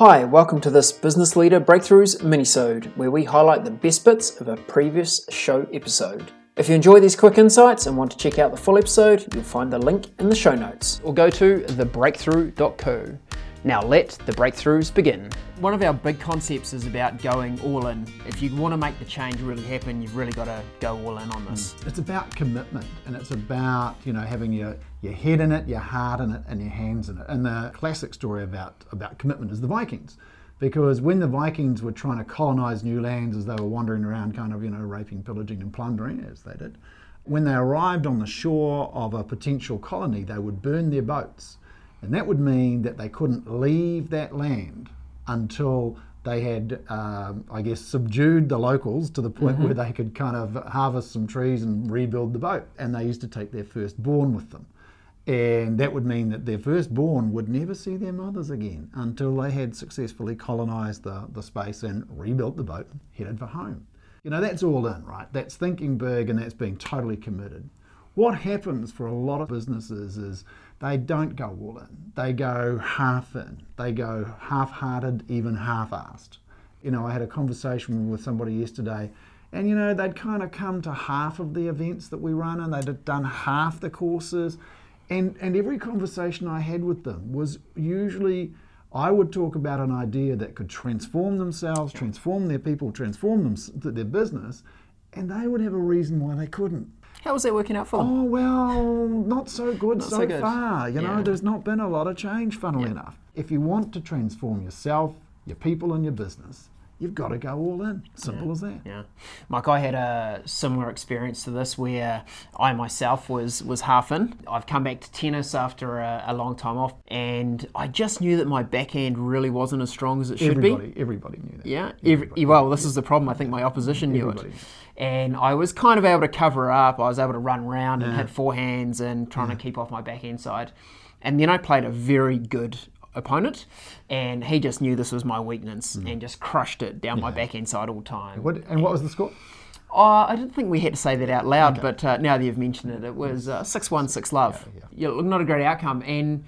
Hi, welcome to this Business Leader Breakthroughs minisode, where we highlight the best bits of a previous show episode. If you enjoy these quick insights and want to check out the full episode, you'll find the link in the show notes. Or go to thebreakthrough.co. Now let the breakthroughs begin. One of our big concepts is about going all in. If you want to make the change really happen, you've really got to go all in on this. It's about commitment and it's about, you know, having your, your head in it, your heart in it, and your hands in it. And the classic story about, about commitment is the Vikings. Because when the Vikings were trying to colonize new lands as they were wandering around, kind of, you know, raping, pillaging, and plundering, as they did, when they arrived on the shore of a potential colony, they would burn their boats and that would mean that they couldn't leave that land until they had, um, I guess, subdued the locals to the point mm-hmm. where they could kind of harvest some trees and rebuild the boat. And they used to take their firstborn with them. And that would mean that their firstborn would never see their mothers again until they had successfully colonized the, the space and rebuilt the boat headed for home. You know, that's all in, right? That's thinking big and that's being totally committed. What happens for a lot of businesses is they don't go all in. They go half in. They go half hearted, even half assed. You know, I had a conversation with somebody yesterday, and you know, they'd kind of come to half of the events that we run and they'd done half the courses. And, and every conversation I had with them was usually I would talk about an idea that could transform themselves, transform their people, transform them, their business, and they would have a reason why they couldn't. How was that working out for them? Oh, well, not so good not so, so good. far. You know, there's not been a lot of change, funnily yeah. enough. If you want to transform yourself, your people, and your business, you've got to go all in. Simple yeah. as that. Yeah, Mike, I had a similar experience to this where I myself was was half in. I've come back to tennis after a, a long time off, and I just knew that my backhand really wasn't as strong as it should everybody, be. Everybody knew that. Yeah, every, well, this is the problem. I think my opposition knew everybody. it and I was kind of able to cover up. I was able to run around and yeah. hit forehands and trying yeah. to keep off my backhand side. And then I played a very good opponent, and he just knew this was my weakness mm. and just crushed it down yeah. my backhand side all time. What, and what was the score? Oh, I didn't think we had to say that out loud, okay. but uh, now that you've mentioned it, it was uh, 6 1, 6 love. Yeah, yeah. not a great outcome. and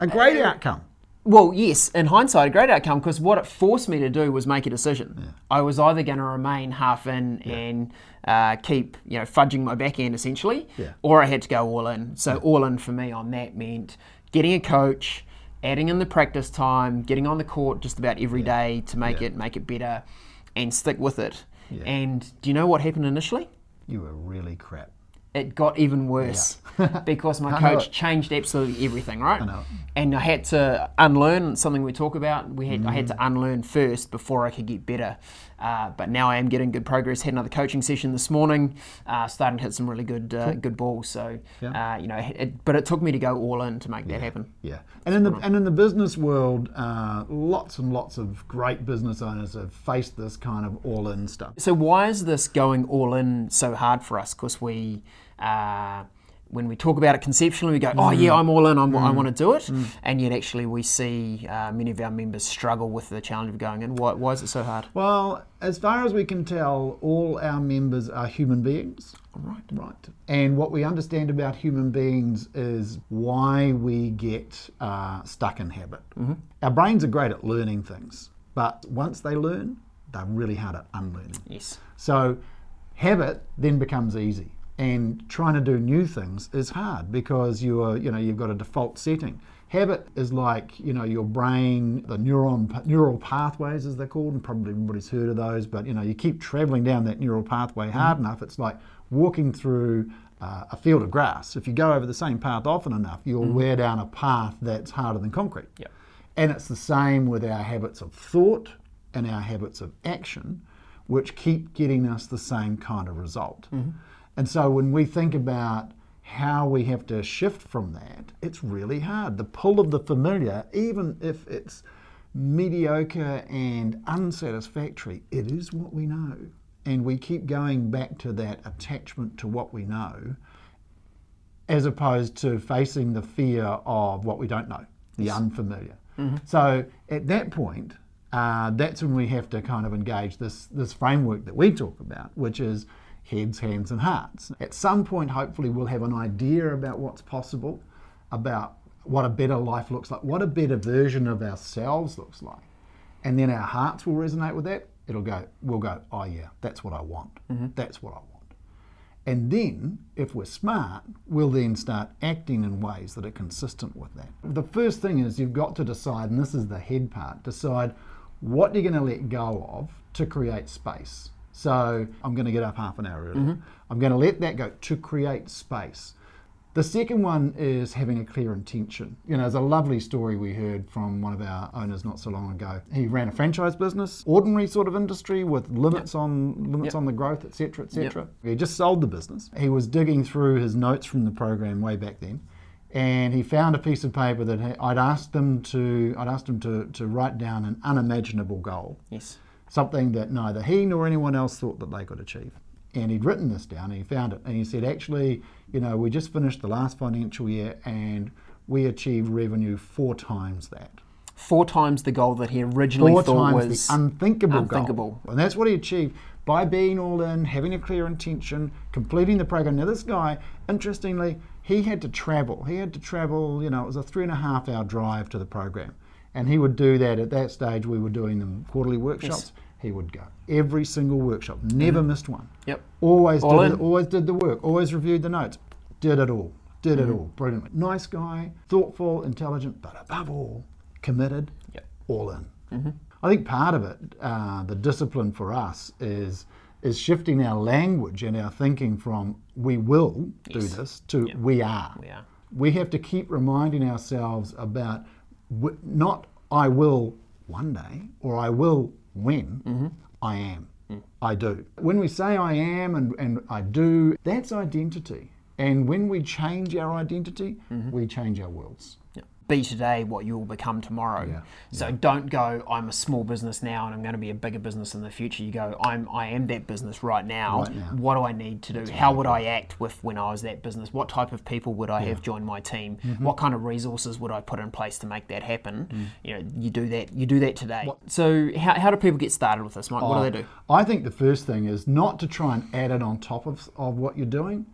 A great uh, outcome. Well, yes, in hindsight, a great outcome because what it forced me to do was make a decision. Yeah. I was either going to remain half in yeah. and uh, keep, you know, fudging my backhand essentially, yeah. or I had to go all in. So all in for me on that meant getting a coach, adding in the practice time, getting on the court just about every day to make it make it better, and stick with it. And do you know what happened initially? You were really crap it got even worse yeah. because my coach changed absolutely everything, right? I and I had to unlearn something we talk about. We had mm. I had to mm. unlearn first before I could get better. Uh, but now I am getting good progress. Had another coaching session this morning, uh, starting to hit some really good uh, cool. good balls. So yeah. Uh, you know, it, but it took me to go all in to make yeah. that happen. Yeah, and in the and in the business world, uh, lots and lots of great business owners have faced this kind of all in stuff. So why is this going all in so hard for us? Because we uh, when we talk about it conceptually, we go, "Oh yeah, I'm all in. I'm, mm. I want to do it," mm. and yet actually we see uh, many of our members struggle with the challenge of going in. Why, why is it so hard? Well, as far as we can tell, all our members are human beings. Right. Right. And what we understand about human beings is why we get uh, stuck in habit. Mm-hmm. Our brains are great at learning things, but once they learn, they're really hard at unlearning. Yes. So habit then becomes easy and trying to do new things is hard because you are you know you've got a default setting habit is like you know your brain the neuron neural pathways as they're called and probably everybody's heard of those but you know you keep traveling down that neural pathway hard mm-hmm. enough it's like walking through uh, a field of grass if you go over the same path often enough you'll mm-hmm. wear down a path that's harder than concrete yep. and it's the same with our habits of thought and our habits of action which keep getting us the same kind of result mm-hmm. And so when we think about how we have to shift from that, it's really hard. The pull of the familiar, even if it's mediocre and unsatisfactory, it is what we know. And we keep going back to that attachment to what we know, as opposed to facing the fear of what we don't know, the unfamiliar. Mm-hmm. So at that point, uh, that's when we have to kind of engage this, this framework that we talk about, which is heads, hands, and hearts. At some point, hopefully, we'll have an idea about what's possible, about what a better life looks like, what a better version of ourselves looks like. and then our hearts will resonate with that. It'll go, we'll go, oh yeah, that's what I want. Mm-hmm. That's what I want. And then, if we're smart, we'll then start acting in ways that are consistent with that. The first thing is you've got to decide, and this is the head part, decide what you're going to let go of to create space. So I'm going to get up half an hour early. Mm-hmm. I'm going to let that go to create space. The second one is having a clear intention. You know, there's a lovely story we heard from one of our owners not so long ago. He ran a franchise business, ordinary sort of industry with limits on limits on the growth, etc., etc. He just sold the business. He was digging through his notes from the program way back then, and he found a piece of paper that I'd asked them to I'd asked him to to write down an unimaginable goal Yes. Something that neither he nor anyone else thought that they could achieve. And he'd written this down and he found it. And he said, actually, you know, we just finished the last financial year and we achieved revenue four times that. Four times the goal that he originally Four thought was the unthinkable, unthinkable. goal. And that's what he achieved by being all in, having a clear intention, completing the program. Now, this guy, interestingly, he had to travel. He had to travel, you know, it was a three and a half hour drive to the program. And he would do that at that stage. We were doing them quarterly workshops. He would go every single workshop, never missed one. Yep. Always All did in. always did the work, always reviewed the notes, did it all, did Mm-hmm. it all, brilliantly. Nice guy, thoughtful, intelligent, but above all, committed, Yep. all in. I think part of it, uh, the discipline for us is is shifting our language and our thinking from we will do this to we are. We are. We have to keep reminding ourselves about w- not I will one day or I will when mm-hmm. I am. Mm. I do. When we say I am and, and I do, that's identity. And when we change our identity, mm-hmm. we change our worlds. Yeah. Be today what you will become tomorrow. Yeah, So don't go. I'm a small business now, and I'm going to be a bigger business in the future. You go. I'm. I am that business right now. Right now. What do I need to do? How would I act with when I was that business? What type of people would I have join my team? Mm-hmm. What kind of resources would I put in place to make that happen? Mm. You know, you do that. You do that today. So how, how do people get started with this, Mike? What do they do? I think the first thing is not to try and add it on top of, of what you're doing,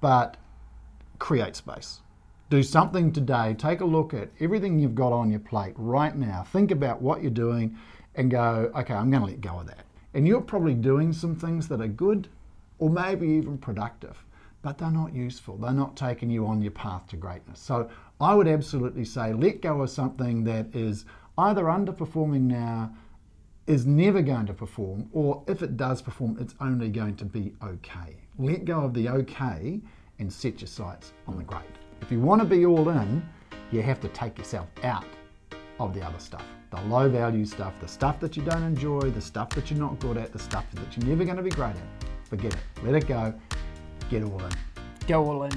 but create space. Do something today. Take a look at everything you've got on your plate right now. Think about what you're doing and go, okay, I'm going to let go of that. And you're probably doing some things that are good or maybe even productive, but they're not useful. They're not taking you on your path to greatness. So I would absolutely say let go of something that is either underperforming now is never going to perform, or if it does perform, it's only going to be okay. Let go of the okay and set your sights on the great. If you want to be all in, you have to take yourself out of the other stuff. The low value stuff, the stuff that you don't enjoy, the stuff that you're not good at, the stuff that you're never going to be great at. Forget it. Let it go. Get all in. Go all in.